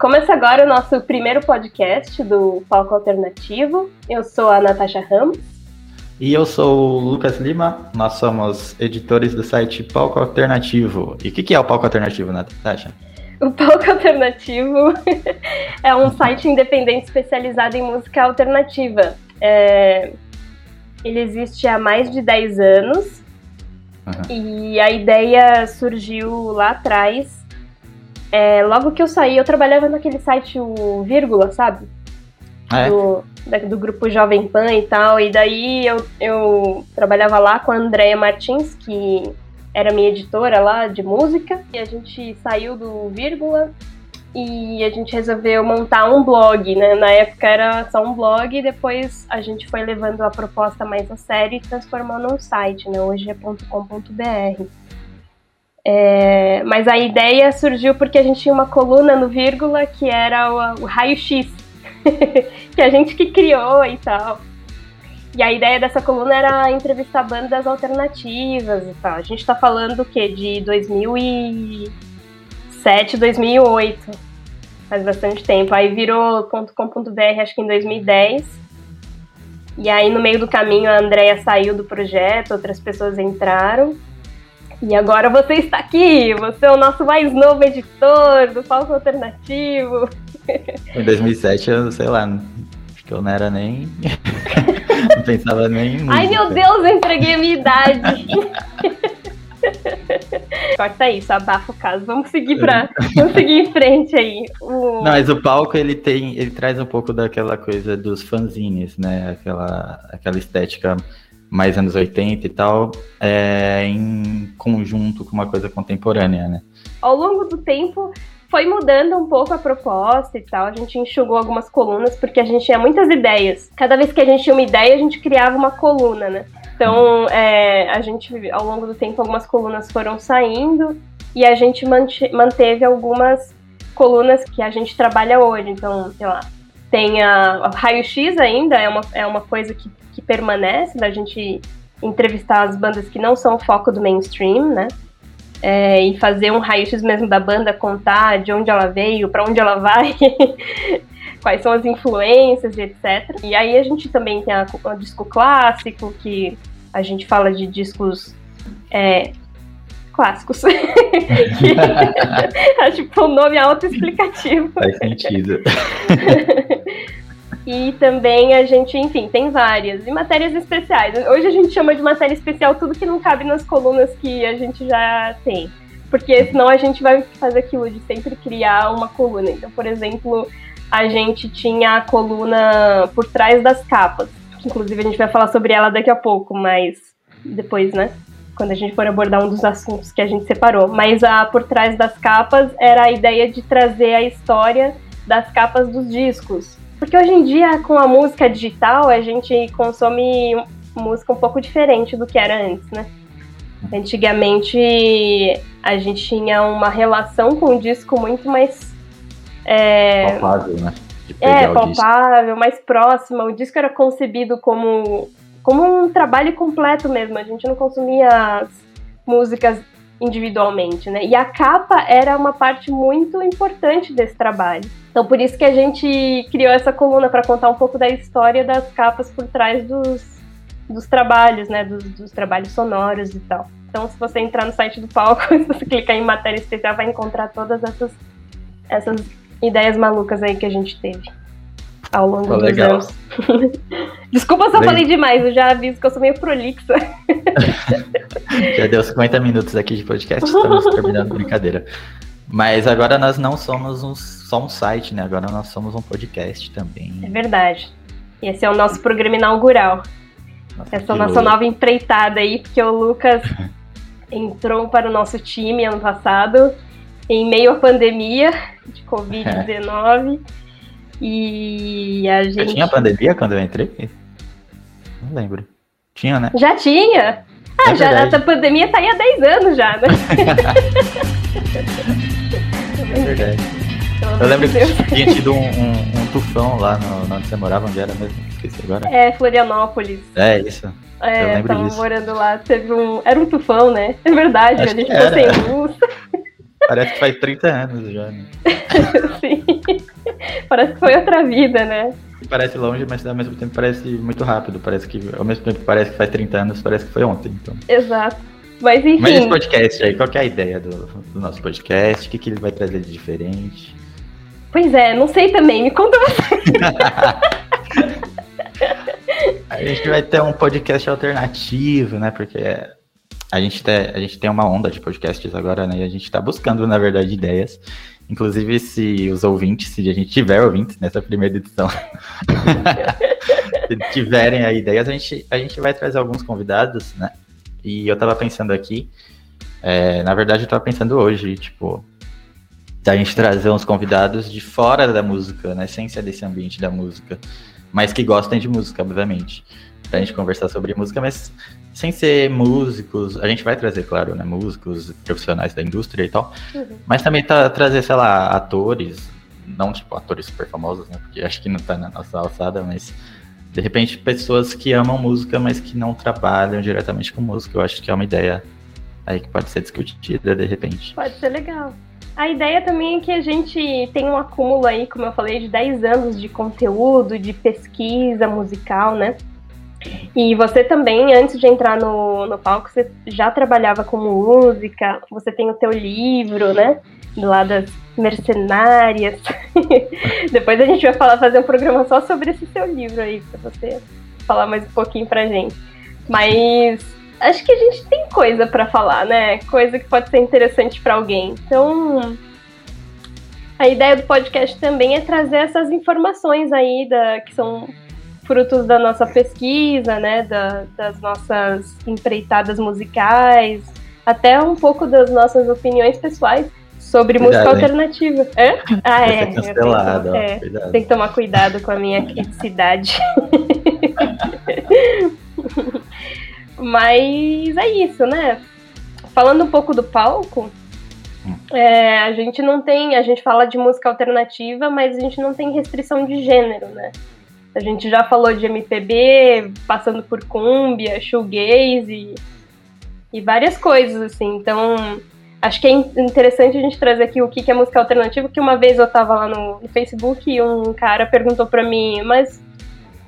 Começa agora o nosso primeiro podcast do Palco Alternativo. Eu sou a Natasha Ramos. E eu sou o Lucas Lima, nós somos editores do site Palco Alternativo. E o que, que, é o Palco Alternativo, Natasha? O Palco Alternativo é um site independente especializado em música alternativa. É... Ele existe há mais de 10 anos uhum. e a ideia surgiu lá atrás é, logo que eu saí, eu trabalhava naquele site, o Vírgula, sabe? É? Do, da, do grupo Jovem Pan e tal. E daí eu, eu trabalhava lá com a Andrea Martins, que era minha editora lá de música. E a gente saiu do Vírgula e a gente resolveu montar um blog, né? Na época era só um blog e depois a gente foi levando a proposta mais a sério e transformou num site, né? Hoje é .com.br. É, mas a ideia surgiu porque a gente tinha uma coluna no vírgula que era o, o raio-x, que a gente que criou e tal. E a ideia dessa coluna era entrevistar bandas alternativas e tal. A gente tá falando o quê? De 2007, 2008. Faz bastante tempo. Aí virou .com.br acho que em 2010. E aí no meio do caminho a Andrea saiu do projeto, outras pessoas entraram. E agora você está aqui, você é o nosso mais novo editor do Palco Alternativo. Em 2007, eu sei lá, acho que eu não era nem. não pensava nem. Em Ai meu Deus, eu entreguei a minha idade. Corta isso, abafa o caso. Vamos seguir para, vamos seguir em frente aí. O... Não, mas o palco ele tem, ele traz um pouco daquela coisa dos fanzines, né? Aquela, aquela estética mais anos 80 e tal, é, em conjunto com uma coisa contemporânea, né? Ao longo do tempo foi mudando um pouco a proposta e tal, a gente enxugou algumas colunas porque a gente tinha muitas ideias. Cada vez que a gente tinha uma ideia, a gente criava uma coluna, né? Então, é, a gente, ao longo do tempo, algumas colunas foram saindo e a gente manteve algumas colunas que a gente trabalha hoje. Então, sei lá, tem a, a raio-x ainda, é uma, é uma coisa que que permanece, da gente entrevistar as bandas que não são foco do mainstream, né? É, e fazer um raio-x mesmo da banda, contar de onde ela veio, para onde ela vai, quais são as influências e etc. E aí a gente também tem o disco clássico, que a gente fala de discos é, clássicos. é tipo um nome autoexplicativo. Faz sentido. E também a gente, enfim, tem várias. E matérias especiais. Hoje a gente chama de matéria especial tudo que não cabe nas colunas que a gente já tem. Porque senão a gente vai fazer aquilo de sempre criar uma coluna. Então, por exemplo, a gente tinha a coluna por trás das capas. Que inclusive a gente vai falar sobre ela daqui a pouco, mas depois, né? Quando a gente for abordar um dos assuntos que a gente separou. Mas a por trás das capas era a ideia de trazer a história das capas dos discos. Porque hoje em dia, com a música digital, a gente consome música um pouco diferente do que era antes, né? Antigamente, a gente tinha uma relação com o disco muito mais. É, palpável, né? é, palpável, mais próxima. O disco era concebido como, como um trabalho completo mesmo. A gente não consumia as músicas individualmente, né? E a capa era uma parte muito importante desse trabalho. Então, por isso que a gente criou essa coluna para contar um pouco da história das capas por trás dos, dos trabalhos, né? Dos, dos, trabalhos sonoros e tal. Então, se você entrar no site do palco, se você clicar em matéria especial, vai encontrar todas essas, essas ideias malucas aí que a gente teve ao longo Pô, dos legal. anos. Desculpa se eu falei demais, eu já aviso que eu sou meio prolixa. já deu 50 minutos aqui de podcast, estamos terminando a brincadeira. Mas agora nós não somos um, só um site, né? Agora nós somos um podcast também. É verdade. Esse é o nosso programa inaugural. Nossa, Essa é a nossa nova empreitada aí, porque o Lucas entrou para o nosso time ano passado, em meio à pandemia de Covid-19. É. E a gente. Já tinha pandemia quando eu entrei? Não lembro. Tinha, né? Já tinha? Ah, é já essa pandemia tá aí há 10 anos já, né? é verdade. Eu lembro que tinha tido um, um, um, tufão lá no, onde você morava, onde era mesmo? Esqueci agora. É, Florianópolis. É, isso. É, eu lembro tava disso. morando lá, teve um. Era um tufão, né? É verdade, Acho a gente ficou sem luz. Parece que faz 30 anos já, né? Sim. Parece que foi outra vida, né? Parece longe, mas ao mesmo tempo parece muito rápido. Parece que, ao mesmo tempo parece que faz 30 anos, parece que foi ontem. Então. Exato. Mas enfim. Mas esse podcast aí, qual é a ideia do, do nosso podcast? O que, que ele vai trazer de diferente? Pois é, não sei também. Me conta você. a gente vai ter um podcast alternativo, né? Porque a gente, tem, a gente tem uma onda de podcasts agora, né? E a gente está buscando, na verdade, ideias. Inclusive, se os ouvintes, se a gente tiver ouvintes nessa primeira edição, se tiverem aí ideias, a gente, a gente vai trazer alguns convidados, né? E eu tava pensando aqui, é, na verdade, eu tava pensando hoje, tipo, da gente trazer uns convidados de fora da música, né? Sem ser desse ambiente da música, mas que gostem de música, obviamente. Pra gente conversar sobre música, mas sem ser músicos, a gente vai trazer, claro, né? Músicos, profissionais da indústria e tal, uhum. mas também tá, trazer, sei lá, atores, não tipo atores super famosos, né? Porque acho que não tá na nossa alçada, mas de repente pessoas que amam música, mas que não trabalham diretamente com música. Eu acho que é uma ideia aí que pode ser discutida de repente. Pode ser legal. A ideia também é que a gente tem um acúmulo aí, como eu falei, de 10 anos de conteúdo, de pesquisa musical, né? E você também, antes de entrar no, no palco, você já trabalhava com música, você tem o teu livro, né? Do lado das mercenárias. Depois a gente vai falar, fazer um programa só sobre esse seu livro aí, pra você falar mais um pouquinho pra gente. Mas acho que a gente tem coisa para falar, né? Coisa que pode ser interessante para alguém. Então, a ideia do podcast também é trazer essas informações aí da, que são frutos da nossa pesquisa, né? Da, das nossas empreitadas musicais, até um pouco das nossas opiniões pessoais sobre cuidado, música hein? alternativa. É? Ah, é. Cancelado, é. Tem que tomar cuidado com a minha criticidade. Mas é isso, né? Falando um pouco do palco, é, a gente não tem. A gente fala de música alternativa, mas a gente não tem restrição de gênero, né? A gente já falou de MPB, passando por cumbia, shoegaze e, várias coisas, assim. Então, acho que é interessante a gente trazer aqui o que é música alternativa, que uma vez eu tava lá no, no Facebook e um cara perguntou para mim, mas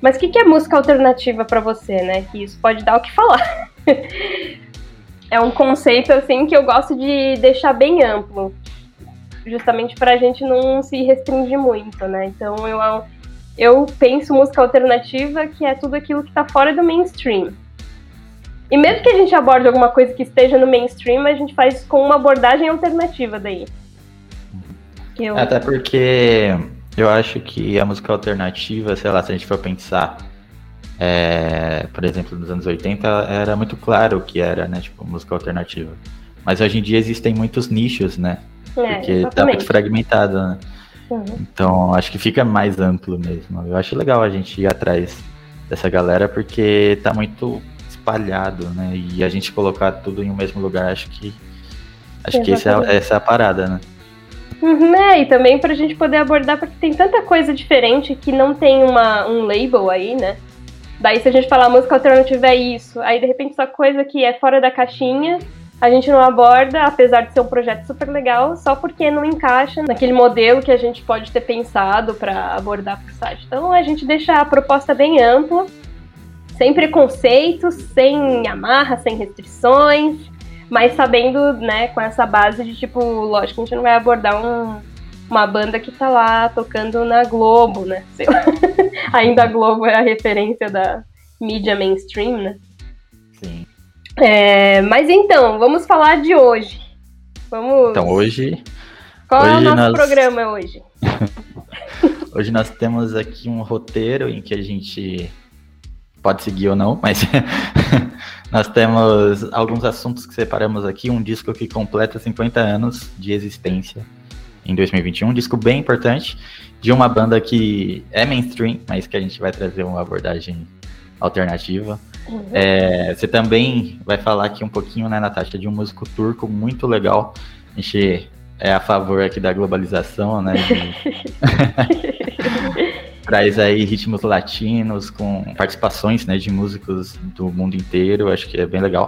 mas o que, que é música alternativa para você, né? Que isso pode dar o que falar. é um conceito assim que eu gosto de deixar bem amplo, justamente para a gente não se restringir muito, né? Então eu eu penso música alternativa que é tudo aquilo que está fora do mainstream. E mesmo que a gente aborde alguma coisa que esteja no mainstream, a gente faz com uma abordagem alternativa daí. Eu... Até porque eu acho que a música alternativa, sei lá, se a gente for pensar, é, por exemplo, nos anos 80, era muito claro o que era, né? Tipo, música alternativa. Mas hoje em dia existem muitos nichos, né? É, porque exatamente. tá muito fragmentado, né? Uhum. Então, acho que fica mais amplo mesmo. Eu acho legal a gente ir atrás dessa galera porque tá muito espalhado, né? E a gente colocar tudo em um mesmo lugar, acho que acho Exatamente. que essa é, essa é a parada, né? Uhum, é, e também pra gente poder abordar, porque tem tanta coisa diferente que não tem uma, um label aí, né? Daí se a gente falar música alternativa é isso, aí de repente essa coisa que é fora da caixinha, a gente não aborda, apesar de ser um projeto super legal, só porque não encaixa naquele modelo que a gente pode ter pensado para abordar pro site. Então a gente deixa a proposta bem ampla, sem preconceitos, sem amarra, sem restrições, mas sabendo, né, com essa base de tipo, lógico, a gente não vai abordar um, uma banda que tá lá tocando na Globo, né? Ainda a Globo é a referência da mídia mainstream, né? Sim. É, mas então, vamos falar de hoje. Vamos. Então, hoje. Qual hoje é o nosso nós... programa hoje? hoje nós temos aqui um roteiro em que a gente pode seguir ou não, mas nós temos alguns assuntos que separamos aqui. Um disco que completa 50 anos de existência em 2021, um disco bem importante de uma banda que é mainstream, mas que a gente vai trazer uma abordagem alternativa. Uhum. É, você também vai falar aqui um pouquinho, né, Natasha, de um músico turco muito legal. A gente é a favor aqui da globalização, né? De... traz aí ritmos latinos com participações né, de músicos do mundo inteiro, acho que é bem legal.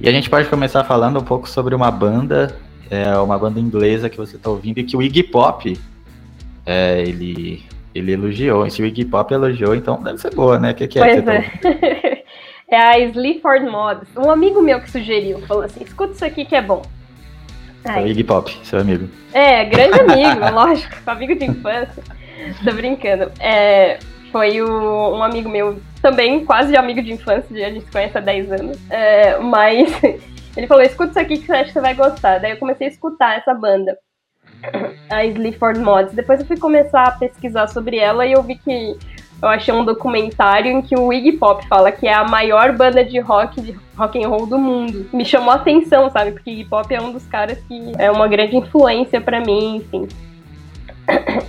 E a gente pode começar falando um pouco sobre uma banda é uma banda inglesa que você tá ouvindo e que o Iggy Pop é, ele, ele elogiou. Se o Iggy Pop elogiou, então deve ser boa, né? O que, que é pois que você é. É a Sleaford Mods. Um amigo meu que sugeriu, falou assim: escuta isso aqui que é bom. É o Iggy Pop, seu amigo. É, grande amigo, lógico, amigo de infância. Tô brincando. É, foi o, um amigo meu, também quase amigo de infância, a gente se conhece há 10 anos. É, mas ele falou: escuta isso aqui que você acha que você vai gostar. Daí eu comecei a escutar essa banda, a Sleaford Mods. Depois eu fui começar a pesquisar sobre ela e eu vi que eu achei um documentário em que o Iggy Pop fala que é a maior banda de rock, de rock and roll do mundo. Me chamou a atenção, sabe? Porque Iggy Pop é um dos caras que é uma grande influência para mim, enfim.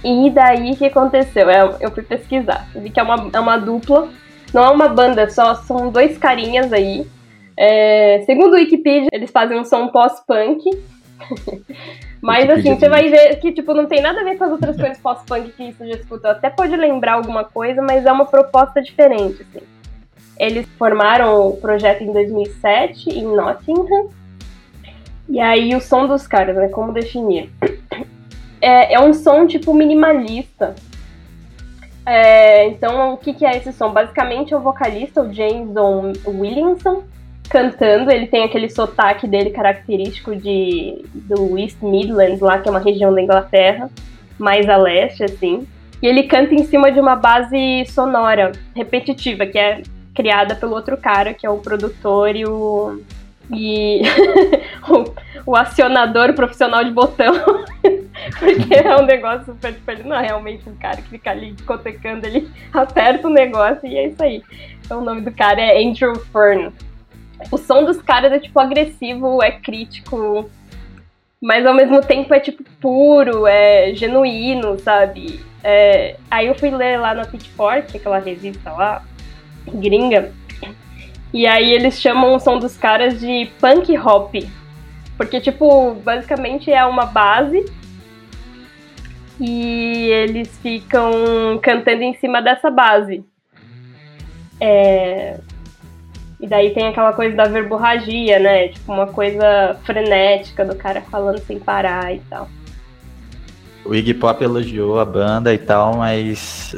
E daí o que aconteceu? Eu, eu fui pesquisar. vi que é uma, é uma dupla, não é uma banda só, são dois carinhas aí. É, segundo o Wikipedia, eles fazem um som pós-punk. Mas assim, você vai ver que tipo, não tem nada a ver com as outras coisas pós-punk que você já escutou. Até pode lembrar alguma coisa, mas é uma proposta diferente. Assim. Eles formaram o projeto em 2007 em Nottingham. E aí o som dos caras, né? Como definir? É, é um som tipo minimalista. É, então, o que, que é esse som? Basicamente é o vocalista, o Jameson Williamson, cantando. Ele tem aquele sotaque dele característico de, do East Midlands, lá, que é uma região da Inglaterra, mais a leste, assim. E ele canta em cima de uma base sonora repetitiva, que é criada pelo outro cara, que é o produtor e o. E o, o acionador profissional de botão. Porque é um negócio super tipo, ele não é realmente um cara que fica ali cotecando, ele aperta o negócio e é isso aí. Então o nome do cara é Andrew Fern o som dos caras é tipo agressivo, é crítico, mas ao mesmo tempo é tipo puro, é genuíno, sabe? É... Aí eu fui ler lá na Pitchfork, aquela revista lá, gringa, e aí eles chamam o som dos caras de punk hop. Porque, tipo, basicamente é uma base e eles ficam cantando em cima dessa base. É... E daí tem aquela coisa da verborragia, né? Tipo, uma coisa frenética do cara falando sem parar e tal. O Iggy Pop elogiou a banda e tal, mas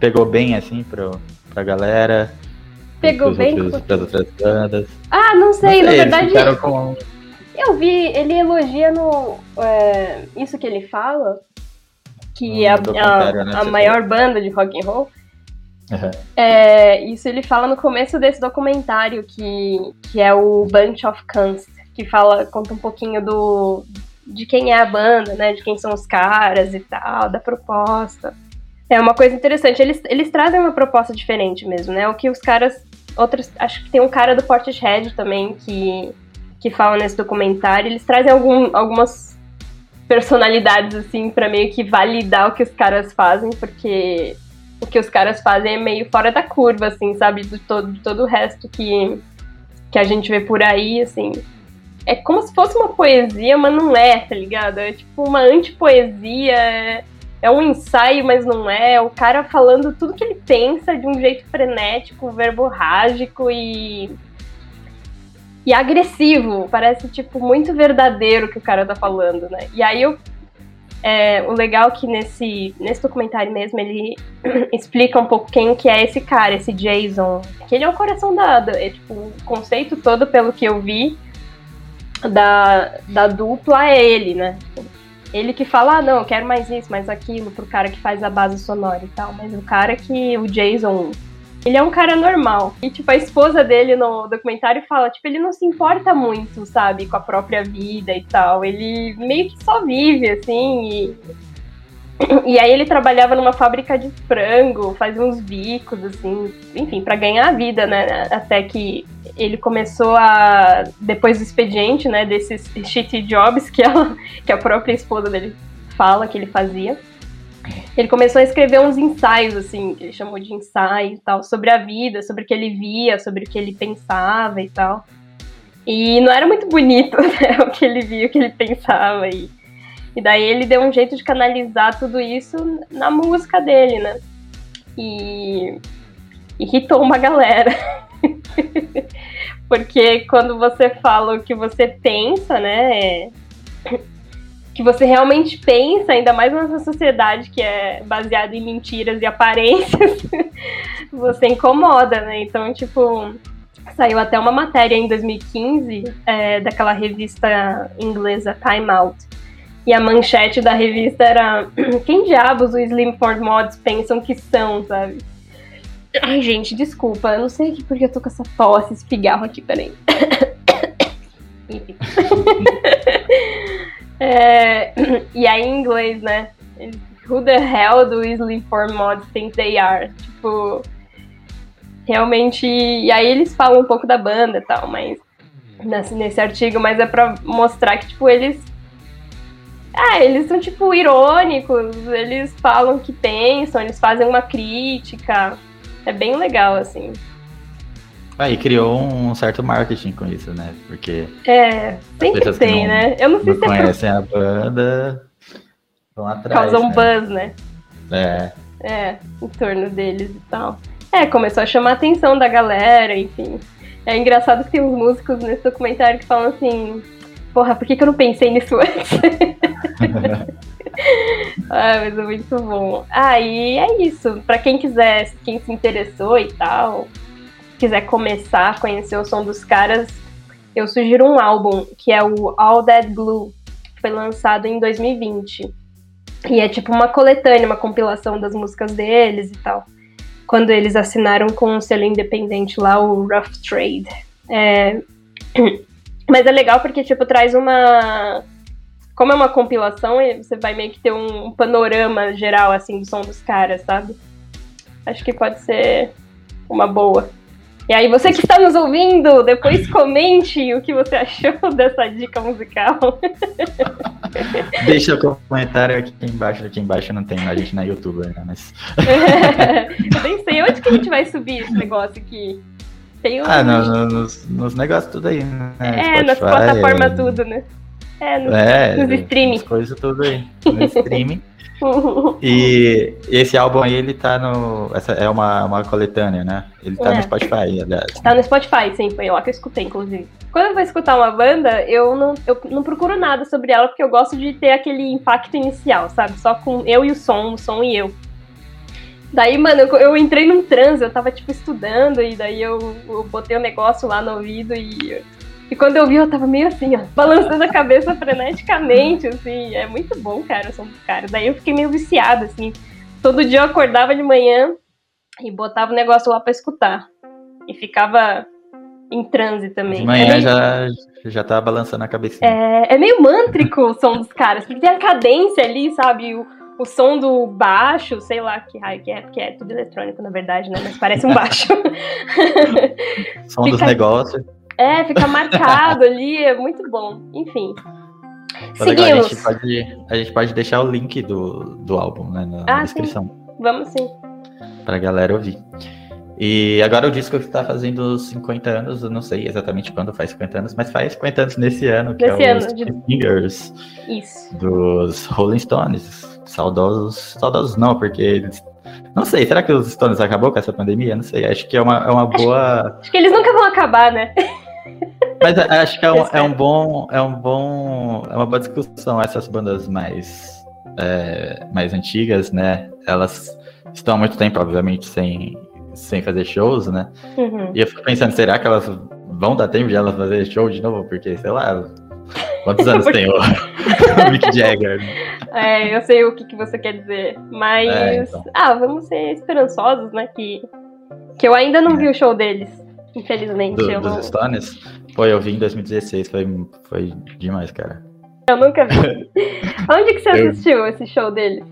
pegou bem assim pro, pra galera. Pegou bem outros, pras outras bandas. Ah, não sei, não sei na verdade. Com... Eu vi, ele elogia no. É, isso que ele fala, que a, a, né, a maior banda de rock and roll É, isso ele fala no começo desse documentário, que, que é o Bunch of Cans, que fala, conta um pouquinho do, de quem é a banda, né? De quem são os caras e tal, da proposta. É uma coisa interessante. Eles, eles trazem uma proposta diferente mesmo, né? O que os caras. Outros. Acho que tem um cara do Portishead também que, que fala nesse documentário. Eles trazem algum, algumas personalidades, assim, para meio que validar o que os caras fazem, porque o que os caras fazem é meio fora da curva, assim, sabe? De todo, de todo o resto que, que a gente vê por aí, assim. É como se fosse uma poesia, mas não é, tá ligado? É tipo uma antipoesia, é, é um ensaio, mas não é. O cara falando tudo que ele pensa de um jeito frenético, verborrágico e. E agressivo. Parece, tipo, muito verdadeiro o que o cara tá falando, né? E aí eu é, o legal é que nesse, nesse documentário mesmo ele explica um pouco quem que é esse cara, esse Jason. Que ele é o coração da. É, tipo, o conceito todo, pelo que eu vi, da, da dupla é ele, né? Ele que fala, ah, não, eu quero mais isso, mais aquilo, pro cara que faz a base sonora e tal. Mas o cara que o Jason ele é um cara normal. E, tipo, a esposa dele no documentário fala, tipo, ele não se importa muito, sabe, com a própria vida e tal. Ele meio que só vive, assim, e. E aí ele trabalhava numa fábrica de frango, fazia uns bicos, assim, enfim, para ganhar a vida, né? Até que ele começou a, depois do expediente, né, desses shitty jobs que, ela, que a própria esposa dele fala que ele fazia ele começou a escrever uns ensaios, assim, que ele chamou de ensaio e tal, sobre a vida, sobre o que ele via, sobre o que ele pensava e tal. E não era muito bonito né, o que ele via, o que ele pensava. E, e daí ele deu um jeito de canalizar tudo isso na música dele, né? E irritou uma galera. Porque quando você fala o que você pensa, né? Que você realmente pensa, ainda mais nessa sociedade que é baseada em mentiras e aparências, você incomoda, né? Então, tipo, saiu até uma matéria em 2015 é, daquela revista inglesa Time Out. E a manchete da revista era Quem diabos os Slimford Mods pensam que são, sabe? Ai, gente, desculpa, eu não sei porque eu tô com essa tosse, esse pigarro aqui, peraí. Enfim. é, e aí em inglês, né? Who the hell do Slim for Mods think they are? Tipo, realmente. E aí eles falam um pouco da banda e tal, mas. Nesse, nesse artigo, mas é pra mostrar que, tipo, eles. É, eles são, tipo, irônicos, eles falam o que pensam, eles fazem uma crítica. É bem legal, assim. Ah, e criou um certo marketing com isso, né? Porque. É, sempre tem, não, né? Eu não sei não se é conhecem por... a banda. Vão atrás. Causa um né? buzz, né? É. É, em torno deles e tal. É, começou a chamar a atenção da galera, enfim. É engraçado que tem uns músicos nesse documentário que falam assim: Porra, por que, que eu não pensei nisso antes? ah, mas é muito bom. Ah, e é isso. Pra quem quiser, quem se interessou e tal, quiser começar a conhecer o som dos caras, eu sugiro um álbum que é o All That Blue, que foi lançado em 2020. E é tipo uma coletânea, uma compilação das músicas deles e tal. Quando eles assinaram com um selo independente lá, o Rough Trade. É... Mas é legal porque, tipo, traz uma. Como é uma compilação, você vai meio que ter um panorama geral, assim, do som dos caras, sabe? Acho que pode ser uma boa. E aí, você que está nos ouvindo, depois comente o que você achou dessa dica musical. Deixa o comentário aqui embaixo. Aqui embaixo não tem a gente na YouTube, né? Mas... Eu nem sei onde que a gente vai subir esse negócio aqui. Tem um... Ah, no, no, nos, nos negócios tudo aí, né? É, Spotify, nas plataformas é... tudo, né? É, nos, é, nos streaming. Coisas tudo aí. No streaming. E esse álbum aí, ele tá no. Essa é uma, uma coletânea, né? Ele tá é. no Spotify, aliás. Tá no Spotify, sim, foi lá que eu escutei, inclusive. Quando eu vou escutar uma banda, eu não, eu não procuro nada sobre ela, porque eu gosto de ter aquele impacto inicial, sabe? Só com eu e o som, o som e eu. Daí, mano, eu, eu entrei num transe, eu tava, tipo, estudando, e daí eu, eu botei o um negócio lá no ouvido e e quando eu vi, eu tava meio assim, ó, balançando a cabeça freneticamente, assim. É muito bom, cara, o som do cara. Daí eu fiquei meio viciada, assim. Todo dia eu acordava de manhã e botava o negócio lá pra escutar. E ficava em transe também. De manhã é meio... já, já tava balançando a cabeça. É, é meio mântrico o som dos caras, porque tem a cadência ali, sabe? O, o som do baixo, sei lá que raio que é, porque é tudo eletrônico, na verdade, né? Mas parece um baixo. som Fica... dos negócios. É, fica marcado ali, é muito bom. Enfim. Seguimos. Legal, a, gente pode, a gente pode deixar o link do, do álbum né, na ah, descrição. Sim. Vamos sim. Pra galera ouvir. E agora o disco que está fazendo 50 anos, eu não sei exatamente quando faz 50 anos, mas faz 50 anos nesse ano, que nesse é ano, de... Fingers Isso. dos Rolling Stones. Saudosos, saudosos não, porque eles não sei, será que os Stones acabou com essa pandemia? Não sei, acho que é uma, é uma boa. Acho que eles nunca vão acabar, né? Mas acho que é um, é um bom. É um bom. É uma boa discussão. Essas bandas mais, é, mais antigas, né? Elas estão há muito tempo, obviamente, sem, sem fazer shows, né? Uhum. E eu fico pensando, será que elas vão dar tempo de elas fazer show de novo? Porque, sei lá, quantos anos tem o, o Mick Jagger? É, eu sei o que, que você quer dizer. Mas. É, então. Ah, vamos ser esperançosos, né? Que, que eu ainda não é. vi o show deles. Infelizmente. Do, eu dos não... Stones? Pô, eu vi em 2016, foi, foi demais, cara. Eu nunca vi. Onde que você eu... assistiu esse show deles?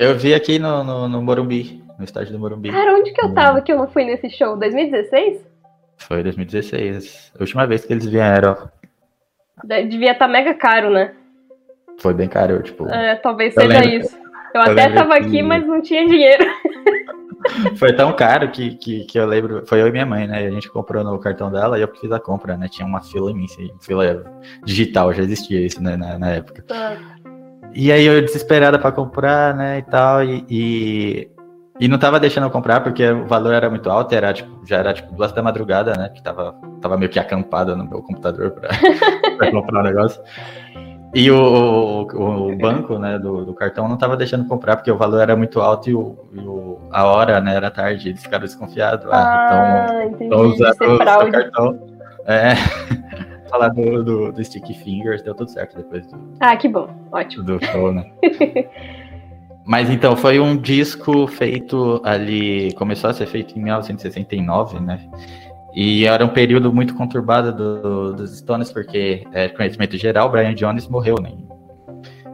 Eu vi aqui no, no, no, Morumbi, no estádio do Morumbi. Cara, onde que eu tava que eu não fui nesse show? 2016? Foi 2016. A última vez que eles vieram. Devia estar tá mega caro, né? Foi bem caro, tipo. É, talvez seja eu isso. Eu, eu até tava que... aqui, mas não tinha dinheiro. Foi tão caro que, que, que, eu lembro. Foi eu e minha mãe, né? A gente comprou no cartão dela e eu fiz a compra, né? Tinha uma fila imensa, fila digital, já existia isso, né? Na, na época. Ah. E aí eu desesperada para comprar, né? E tal. E, e, e, não tava deixando eu comprar porque o valor era muito alto, era, tipo, já era tipo duas da madrugada, né? Que tava, tava meio que acampada no meu computador para comprar o negócio. E o, o, o, banco né, do, do, cartão não estava deixando comprar porque o valor era muito alto e, o, e a hora né, era tarde. Eles ficaram desconfiados. Ah, ah então, então usaram o cartão. É. Falar do, do, do, Stick Fingers, deu tudo certo depois do. Ah, que bom. Ótimo. Do show, né? Mas então, foi um disco feito ali. Começou a ser feito em 1969, né? E era um período muito conturbado do, dos Stones, porque é conhecimento geral, Brian Jones morreu né,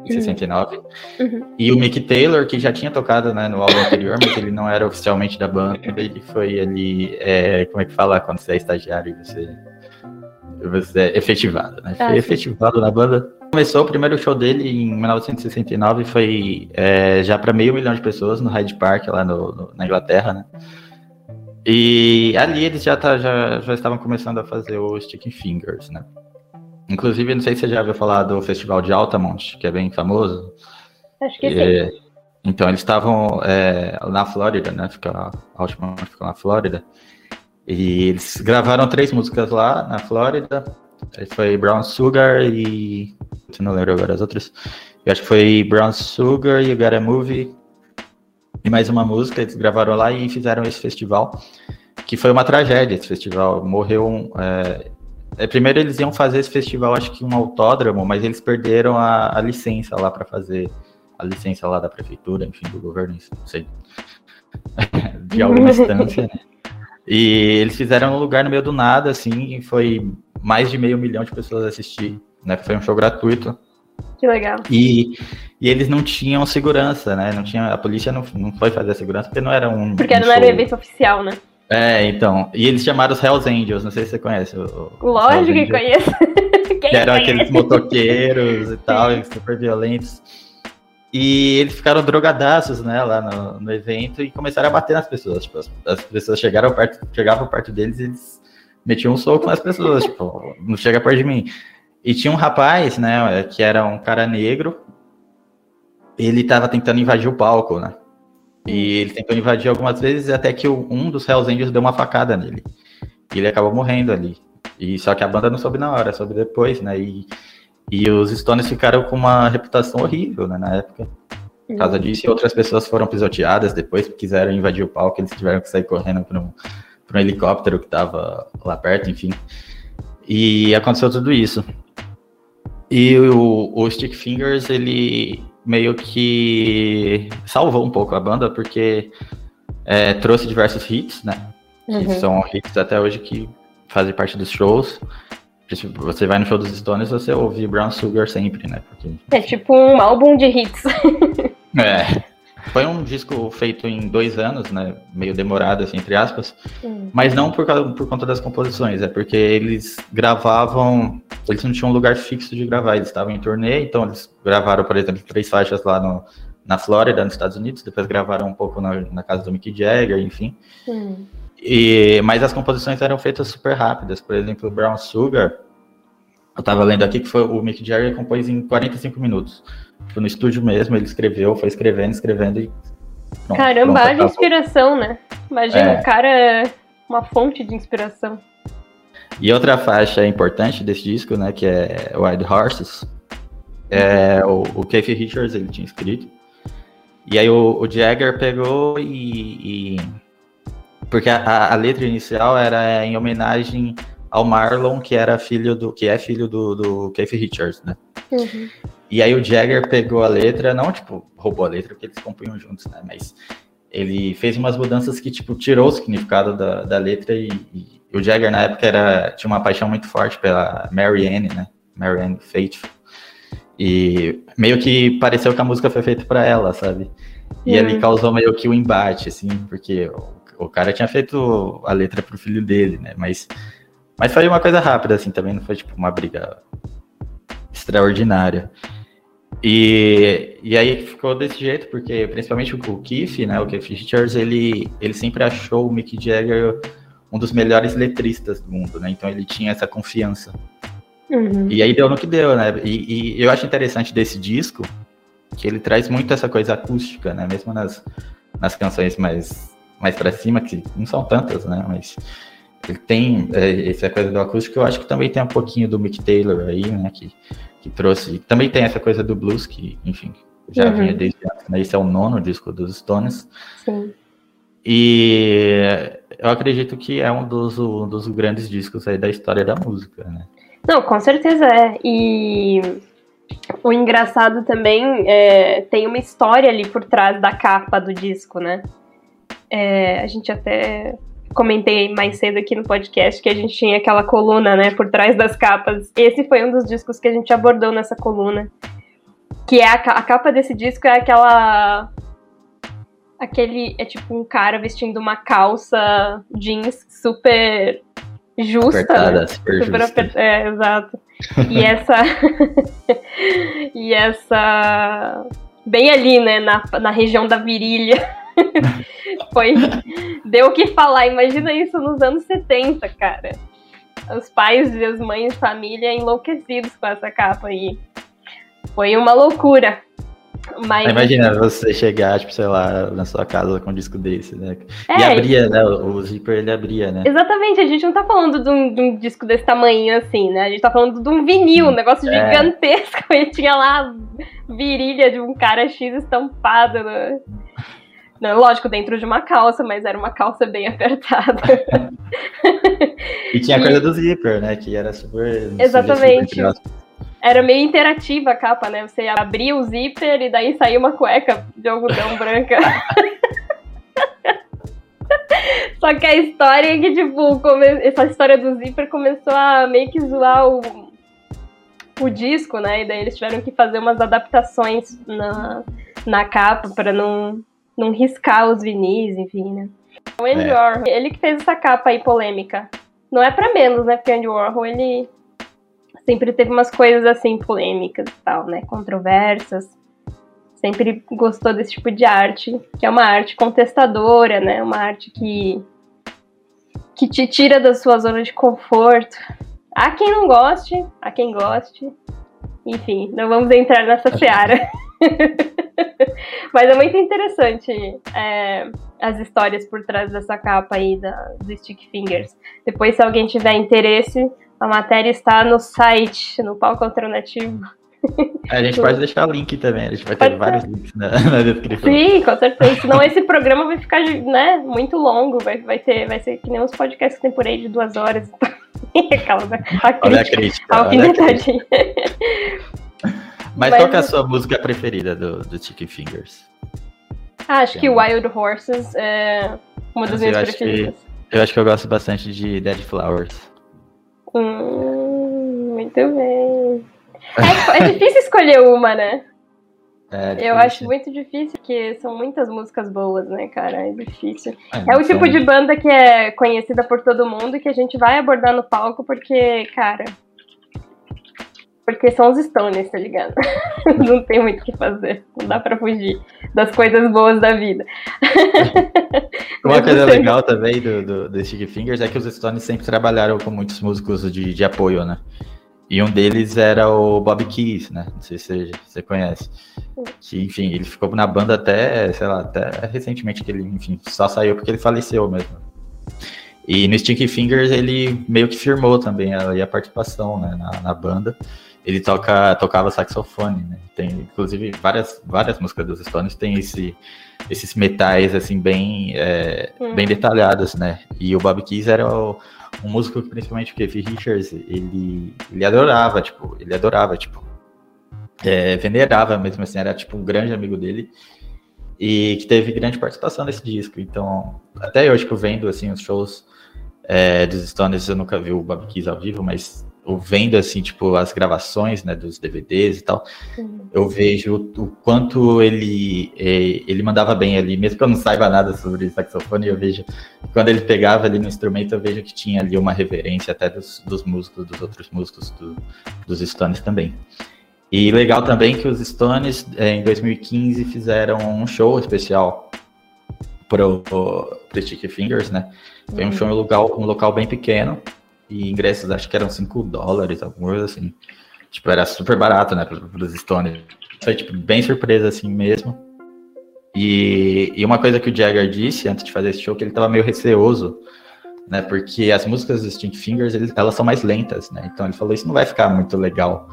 em 69. Uhum. uhum. E o Mick Taylor, que já tinha tocado né, no álbum anterior, mas ele não era oficialmente da banda, ele foi ali, é, como é que fala quando você é estagiário e você, você é efetivado, né? Foi ah, efetivado na banda. Começou o primeiro show dele em 1969, foi é, já para meio milhão de pessoas no Hyde Park, lá no, no, na Inglaterra, né? E ali eles já, tá, já, já estavam começando a fazer o Sticking Fingers, né? Inclusive, não sei se você já ouviu falar do Festival de Altamont, que é bem famoso. Acho que e, sim. Então, eles estavam é, na Flórida, né? Fica, Altamont fica na Flórida. E eles gravaram três músicas lá na Flórida. Foi Brown Sugar e. Eu não lembro agora as outras. Eu acho que foi Brown Sugar e You Got a Movie e mais uma música, eles gravaram lá e fizeram esse festival, que foi uma tragédia esse festival. Morreu um. É, é, primeiro eles iam fazer esse festival, acho que um autódromo, mas eles perderam a, a licença lá para fazer a licença lá da prefeitura, enfim, do governo, não sei, de alguma instância, né? E eles fizeram um lugar no meio do nada, assim, e foi mais de meio milhão de pessoas assistir, né? Foi um show gratuito. Que legal. E, e eles não tinham segurança, né? Não tinha, a polícia não, não foi fazer a segurança porque não era um. Porque um não era um evento oficial, né? É, então. E eles chamaram os Hells Angels, não sei se você conhece. O, Lógico que conheço. que eram conhece? aqueles motoqueiros e tal, super violentos. E eles ficaram drogadaços, né, lá no, no, evento e começaram a bater nas pessoas. Tipo, as, as, pessoas chegaram perto, chegavam perto deles e eles metiam um soco nas pessoas, tipo, não chega perto de mim. E tinha um rapaz, né, que era um cara negro, ele estava tentando invadir o palco, né? E ele tentou invadir algumas vezes até que um dos Hells Angels deu uma facada nele. E ele acabou morrendo ali. E só que a banda não soube na hora, soube depois, né? E, e os Stones ficaram com uma reputação horrível, né, na época. Por causa disso, e outras pessoas foram pisoteadas depois, quiseram invadir o palco, eles tiveram que sair correndo para um, um helicóptero que estava lá perto, enfim. E aconteceu tudo isso. E o, o Stick Fingers, ele meio que salvou um pouco a banda, porque é, trouxe diversos hits, né? Uhum. Que são hits até hoje que fazem parte dos shows. Você vai no show dos Stones, você ouve Brown Sugar sempre, né? Porque... É tipo um álbum de hits. é. Foi um disco feito em dois anos, né? Meio demorado, assim, entre aspas. Hum. Mas não por, causa, por conta das composições, é porque eles gravavam. Eles não tinham um lugar fixo de gravar, eles estavam em turnê, então eles gravaram, por exemplo, três faixas lá no, na Flórida, nos Estados Unidos, depois gravaram um pouco na, na casa do Mick Jagger, enfim. Hum. E, mas as composições eram feitas super rápidas. Por exemplo, Brown Sugar, eu tava lendo aqui que foi o Mick Jagger compôs em 45 minutos. Foi no estúdio mesmo, ele escreveu, foi escrevendo, escrevendo e. Pronto, Caramba, pronto, inspiração, né? Imagina é. o cara uma fonte de inspiração. E outra faixa importante desse disco, né, que é Wild Horses, é o, o Keith Richards ele tinha escrito. E aí o, o Jagger pegou e, e porque a, a, letra inicial era em homenagem ao Marlon, que era filho do que é filho do, do Keith Richards, né? Uhum. E aí o Jagger pegou a letra, não, tipo, roubou a letra porque eles compunham juntos, né? Mas ele fez umas mudanças que, tipo, tirou o significado da, da letra e, e o Jagger na época era, tinha uma paixão muito forte pela Marianne, né? Marianne Faithful. E meio que pareceu que a música foi feita para ela, sabe? E uhum. ele causou meio que um embate, assim, porque o, o cara tinha feito a letra pro filho dele, né? Mas, mas foi uma coisa rápida, assim, também não foi, tipo, uma briga extraordinária. E, e aí ficou desse jeito, porque principalmente o Keith, né, o Keith Richards, ele, ele sempre achou o Mick Jagger um dos melhores letristas do mundo, né? Então ele tinha essa confiança. Uhum. E aí deu no que deu, né? E, e, eu acho interessante desse disco que ele traz muito essa coisa acústica, né? Mesmo nas, nas canções mais, mais para cima, que não são tantas, né? Mas ele tem é, essa coisa do acústico, eu acho que também tem um pouquinho do Mick Taylor aí, né? Que, que trouxe. Também tem essa coisa do blues, que, enfim, já uhum. vinha desde antes, né? Esse é o nono disco dos Stones. Sim. E eu acredito que é um dos, um dos grandes discos aí da história da música, né? Não, com certeza é. E o engraçado também é, tem uma história ali por trás da capa do disco, né? É, a gente até comentei mais cedo aqui no podcast que a gente tinha aquela coluna, né, por trás das capas. Esse foi um dos discos que a gente abordou nessa coluna. Que é a, a capa desse disco é aquela aquele é tipo um cara vestindo uma calça jeans super justa, Apertada, super, super justa. é, exato. E essa e essa bem ali, né, na, na região da virilha. Foi deu o que falar. Imagina isso nos anos 70, cara. Os pais e as mães, família enlouquecidos com essa capa aí. Foi uma loucura. Mas... Imagina você chegar, tipo, sei lá, na sua casa com um disco desse, né? É, e abria, né? O zíper ele abria, né? Exatamente, a gente não tá falando de um, de um, disco desse tamanho assim, né? A gente tá falando de um vinil, um negócio é. gigantesco. E tinha lá a virilha de um cara X estampado. Né? Não, lógico, dentro de uma calça, mas era uma calça bem apertada. e tinha a coisa do zíper, né? Que era super. Exatamente. Super era meio interativa a capa, né? Você abria o zíper e daí saía uma cueca de algodão branca. Só que a história é que, tipo, come... essa história do zíper começou a meio que zoar o, o disco, né? E daí eles tiveram que fazer umas adaptações na, na capa para não, não riscar os vinis, enfim, né? O Andy é. Warhol, ele que fez essa capa aí polêmica. Não é para menos, né? Porque o Andy Warhol, ele sempre teve umas coisas assim polêmicas e tal, né? Controversas. Sempre gostou desse tipo de arte, que é uma arte contestadora, né? Uma arte que que te tira da sua zona de conforto. Há quem não goste, há quem goste. Enfim, não vamos entrar nessa seara. Mas é muito interessante é, as histórias por trás dessa capa aí da, do Stick Fingers. Depois, se alguém tiver interesse, a matéria está no site, no palco alternativo. É, a gente pode deixar o link também, a gente vai ter vários links na, na, descrição. Sim, com certeza. Senão esse programa vai ficar né, muito longo, vai, vai, ter, vai ser que nem uns podcasts que tem por aí de duas horas. Aquela, né? a crítica, olha a crítica. A. Mas, Mas, qual é a sua música preferida do, do Chicken Fingers? Ah, acho que Wild Horses é uma das Mas minhas preferidas. Que, eu acho que eu gosto bastante de Dead Flowers. Hum, muito bem. É, é difícil escolher uma, né? É eu acho muito difícil, porque são muitas músicas boas, né, cara? É difícil. É, é o tipo de banda que é conhecida por todo mundo e que a gente vai abordar no palco, porque, cara. Porque são os Stones, tá ligado? Não tem muito o que fazer. Não dá pra fugir das coisas boas da vida. Uma coisa legal também do, do, do Stick Fingers é que os Stones sempre trabalharam com muitos músicos de, de apoio, né? E um deles era o Bob Keys, né? Não sei se você, conhece. Que, enfim, ele ficou na banda até, sei lá, até recentemente que ele, enfim, só saiu porque ele faleceu mesmo. E no Sticky Fingers ele meio que firmou também a, a participação né, na, na, banda. Ele toca, tocava saxofone, né? Tem, inclusive, várias, várias músicas dos Stones tem esse, esses metais, assim, bem, é, hum. bem detalhados, né? E o Bob Keys era o, um músico que, principalmente o Keith Richards, ele, ele adorava, tipo, ele adorava, tipo, é, venerava mesmo assim, era, tipo, um grande amigo dele e que teve grande participação nesse disco. Então, até hoje que eu vendo, assim, os shows é, dos Stones, eu nunca vi o Bob Keys ao vivo, mas vendo assim, tipo, as gravações, né, dos DVDs e tal, eu vejo o, o, quanto ele é, ele mandava bem ali, mesmo que eu não saiba nada sobre saxofone, eu vejo quando ele pegava ali no instrumento, eu vejo que tinha ali uma reverência até dos, dos músicos, dos outros músicos do, dos Stones também. E legal também que os Stones, é, em 2015, fizeram um show especial pro, pro Sticky Fingers, né? Foi um uhum. show em um local, um local bem pequeno, e ingressos acho que eram 5 dólares, alguma coisa assim. Tipo, era super barato, né, para os Stones. Foi, tipo, bem surpresa assim mesmo. E, e uma coisa que o Jagger disse antes de fazer esse show, que ele tava meio receoso, né, porque as músicas do Stink Fingers, eles, elas são mais lentas, né, então ele falou, isso não vai ficar muito legal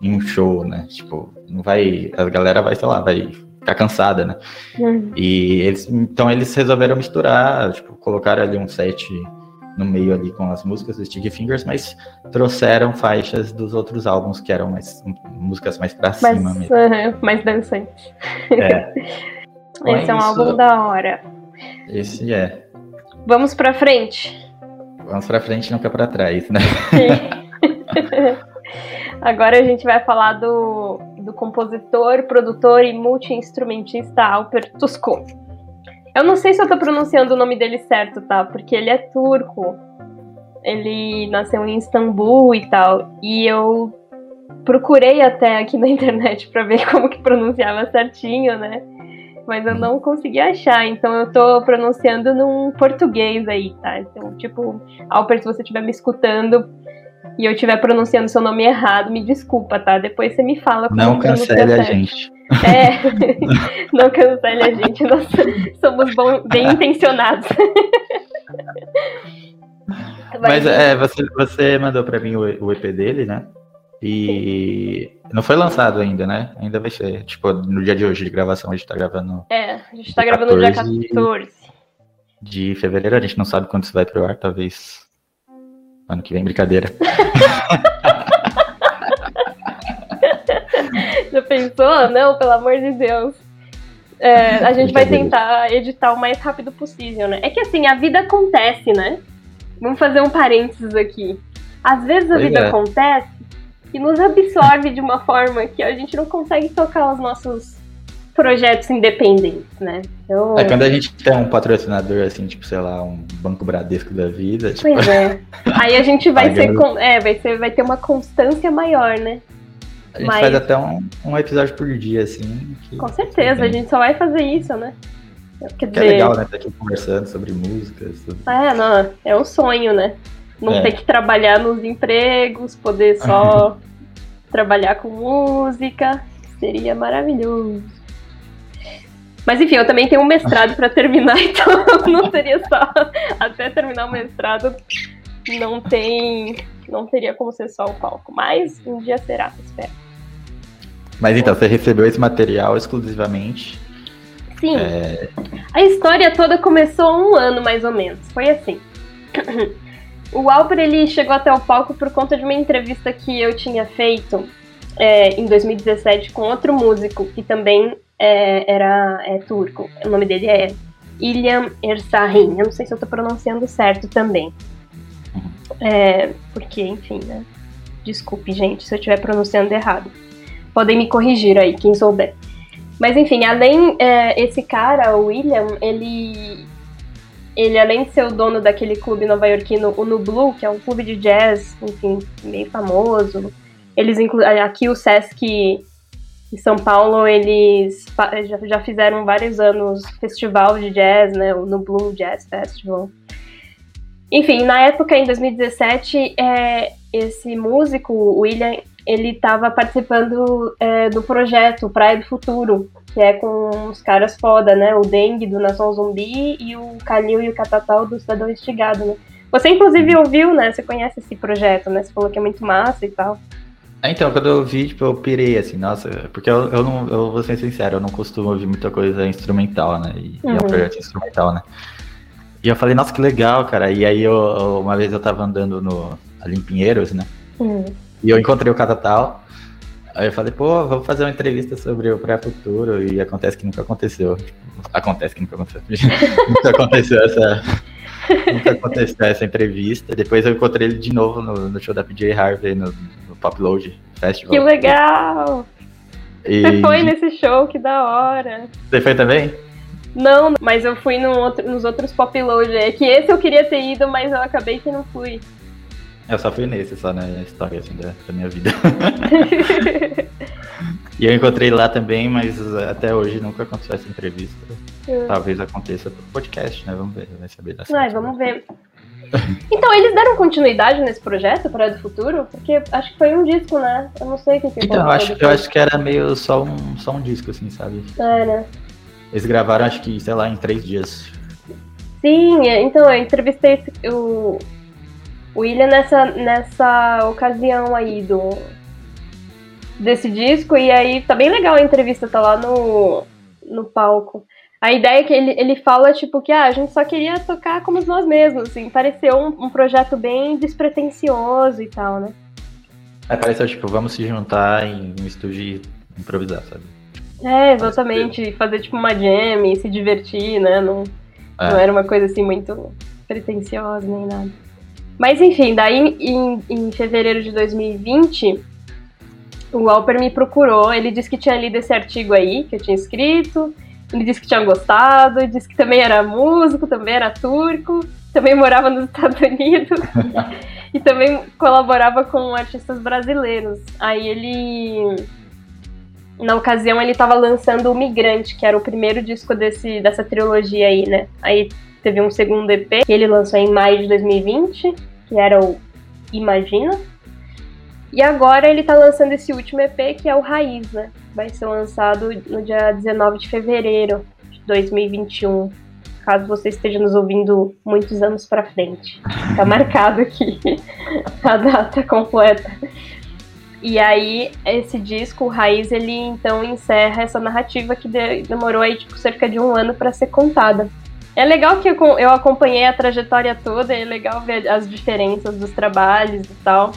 em um show, né? Tipo, não vai. A galera vai, sei lá, vai ficar cansada, né? Uhum. E eles, então eles resolveram misturar, tipo, colocaram ali um set no meio ali com as músicas do Sticky Fingers, mas trouxeram faixas dos outros álbuns que eram mais músicas mais pra cima mesmo. uhum, mais dançante. É, Esse é um isso. álbum da hora. esse é. Vamos pra frente. Vamos pra frente, nunca pra trás, né? Agora a gente vai falar do, do compositor, produtor e multi-instrumentista Alper Tusko. Eu não sei se eu tô pronunciando o nome dele certo, tá? Porque ele é turco. Ele nasceu em Istambul e tal. E eu procurei até aqui na internet pra ver como que pronunciava certinho, né? Mas eu não consegui achar, então eu tô pronunciando num português aí, tá? Então, tipo, Alper, se você estiver me escutando e eu estiver pronunciando seu nome errado, me desculpa, tá? Depois você me fala como Não cancele a gente. É, não cancele a gente, nós somos bom, bem intencionados. Mas é, você, você mandou pra mim o, o EP dele, né? E não foi lançado ainda, né? Ainda vai ser. Tipo, no dia de hoje de gravação, a gente tá gravando É, a gente tá gravando no dia 14. 14. de fevereiro, a gente não sabe quando isso vai pro ar, talvez ano que vem, brincadeira. Já pensou? Não, pelo amor de Deus. É, a gente vai tentar editar o mais rápido possível, né? É que assim, a vida acontece, né? Vamos fazer um parênteses aqui. Às vezes a Pois vida é. acontece e nos absorve de uma forma que a gente não consegue tocar os nossos projetos independentes, né? Então, É quando a gente tem um patrocinador, assim, tipo, sei lá, um banco Bradesco da vida, tipo, Pois é. Aí a gente vai ser, é, vai ser, vai ter uma constância maior, né? A gente mas- faz até um, um episódio por dia, assim. Que, Com certeza, a gente só vai fazer isso, né? Quer Que é legal, né? Tá aqui conversando sobre músicas. Sobre... É, não, é um sonho, né? Não É. ter que trabalhar nos empregos, poder só trabalhar com música, seria maravilhoso. Mas enfim, eu também tenho um mestrado pra terminar, então não seria só até terminar o mestrado, não tem, não teria como ser só o palco, mas um dia será, espero. Mas então, você recebeu esse material exclusivamente. Sim. É, A história toda começou há um ano, mais ou menos. Foi assim. O Alper, ele chegou até o palco por conta de uma entrevista que eu tinha feito é, em 2017 com outro músico que também é, era é, turco. O nome dele é Ilham Ersahin. Eu não sei se eu tô pronunciando certo também. É, porque, enfim, né? Desculpe, gente, se eu estiver pronunciando errado. Podem me corrigir aí, quem souber. Mas enfim, além é, esse cara, o William, ele ele além de ser o dono daquele clube nova-iorquino, o Nublu, que é um clube de jazz, enfim, bem famoso. Eles aqui o Sesc em São Paulo, eles já, fizeram vários anos festival de jazz, né, o Nublu Jazz Festival. Enfim, na época, em 2017, é, esse músico, William, ele estava participando é, do projeto Praia do Futuro, que é com uns caras foda, né? O Dengue do Nação Zumbi e o Calil e o Catatal do Cidadão Estigado, né? Você inclusive ouviu, né? Você conhece esse projeto, né? Você falou que é muito massa e tal. É, Então, quando eu vi, tipo, eu pirei, assim, nossa, porque eu, eu não, eu vou ser sincero, eu não costumo ouvir muita coisa instrumental, né, e, e é Uhum. um projeto instrumental, né. E eu falei, nossa, que legal, cara, e aí eu, uma vez eu tava andando no, ali em Pinheiros, né, Hum. E eu encontrei o Catatal, aí eu falei, pô, vamos fazer uma entrevista sobre o pré-futuro, e acontece que nunca aconteceu, acontece que nunca aconteceu, nunca aconteceu essa... Nunca aconteceu essa entrevista. Depois eu encontrei ele de novo no, no show da PJ Harvey, no, no Pop Load Festival. Que legal! E... Você foi nesse show, que da hora! Você foi também? Não, mas eu fui outro- nos outros pop load. É que esse eu queria ter ido, mas eu acabei que não fui. Eu só fui nesse, só na história assim, da, da minha vida. e eu encontrei lá também, mas até hoje nunca aconteceu essa entrevista. Talvez aconteça pro podcast, né? Vamos ver, vai saber da Ai, vamos ver. Então, eles deram continuidade nesse projeto, Praia do Futuro? Porque acho que foi um disco, né? Eu não sei o que que Então, eu acho, eu acho que era meio só um, só um disco, assim, sabe? É, né? Eles gravaram, acho que, sei lá, em três dias. Sim, é, então eu entrevistei o, o William nessa, nessa ocasião aí do, desse disco, e aí tá bem legal a entrevista, tá lá no, no palco. A ideia é que ele, ele fala, tipo, que ah, a gente só queria tocar como nós mesmos, assim, pareceu um, um projeto bem despretensioso e tal, né? É, pareceu, tipo, vamos se juntar em um estúdio e improvisar, sabe? É, exatamente, fazer tipo uma jam e se divertir, né? Não, é. não era uma coisa assim muito pretensiosa nem nada. Mas enfim, daí em, em fevereiro de 2020, o Alper me procurou, ele disse que tinha lido esse artigo aí, que eu tinha escrito, ele disse que tinha gostado, disse que também era músico, também era turco, também morava nos Estados Unidos e também colaborava com artistas brasileiros. Aí ele. Na ocasião, ele estava lançando o Migrante, que era o primeiro disco desse, dessa trilogia aí, né? Aí teve um segundo EP que ele lançou em maio de 2020, que era o Imagina. E agora ele tá lançando esse último EP, que é o Raiz, né? Vai ser lançado no dia 19 de fevereiro de 2021. Caso você esteja nos ouvindo muitos anos para frente. Tá marcado aqui a data completa. E aí, esse disco, o Raiz, ele então encerra essa narrativa que demorou aí, tipo, cerca de um ano para ser contada. É legal que eu acompanhei a trajetória toda, é legal ver as diferenças dos trabalhos e tal.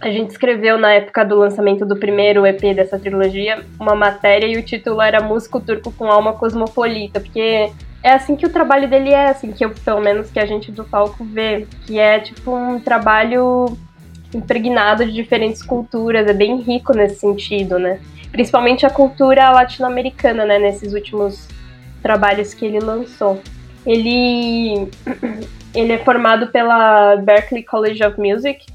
A gente escreveu na época do lançamento do primeiro EP dessa trilogia uma matéria e o título era Músico Turco com Alma Cosmopolita, porque é assim que o trabalho dele é, assim que eu, pelo menos que a gente do palco vê, que é tipo um trabalho impregnado de diferentes culturas, é bem rico nesse sentido, né? Principalmente a cultura latino-americana, né, nesses últimos trabalhos que ele lançou. Ele ele é formado pela Berklee College of Music,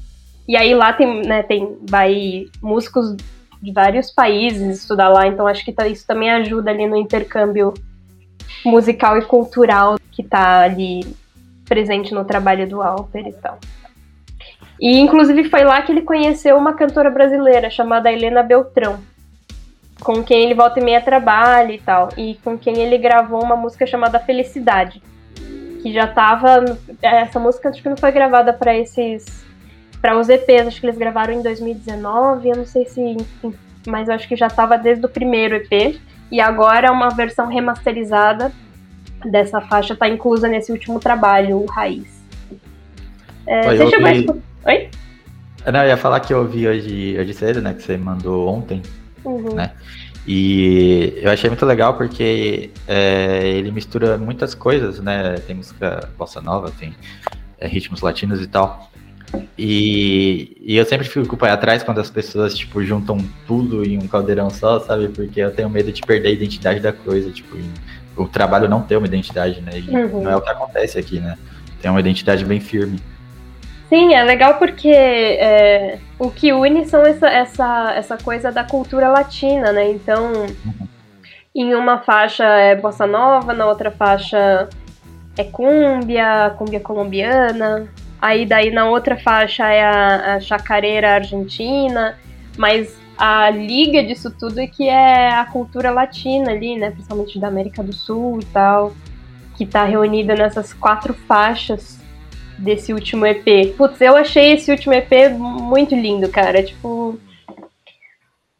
e aí lá tem, né, tem vai músicos de vários países estudar lá, então acho que tá, isso também ajuda ali no intercâmbio musical e cultural que tá ali presente no trabalho do Alper e tal. E inclusive foi lá que ele conheceu uma cantora brasileira chamada Helena Beltrão, com quem ele volta e meia trabalha e tal, e com quem ele gravou uma música chamada Felicidade, que já tava essa música acho que não foi gravada para esses para os EPs, acho que eles gravaram em 2019, eu não sei se, mas acho que já estava desde o primeiro EP. E agora uma versão remasterizada dessa faixa está inclusa nesse último trabalho, o Raiz. É, Oi, você chegou ouvi... a... Oi? Não, eu ia falar que eu ouvi hoje, hoje cedo, né? Que você mandou ontem, uhum. né? E eu achei muito legal porque é, ele mistura muitas coisas, né? Tem música bossa nova, tem é, ritmos latinos e tal. E, e, eu sempre fico com o pé atrás quando as pessoas, tipo, juntam tudo em um caldeirão só, sabe? Porque eu tenho medo de perder a identidade da coisa, tipo, o trabalho não ter uma identidade, né? E uhum. não é o que acontece aqui, né? Tem uma identidade bem firme. Sim, é legal porque é, o que une são essa, essa, essa coisa da cultura latina, né? Então, em uma faixa é bossa nova, na outra faixa é cúmbia, cúmbia colombiana, Aí daí na outra faixa é a, a chacareira argentina, mas a liga disso tudo é que é a cultura latina ali, né? Principalmente da América do Sul e tal, que tá reunida nessas quatro faixas desse último EP. Putz, eu achei esse último EP muito lindo, cara. Tipo,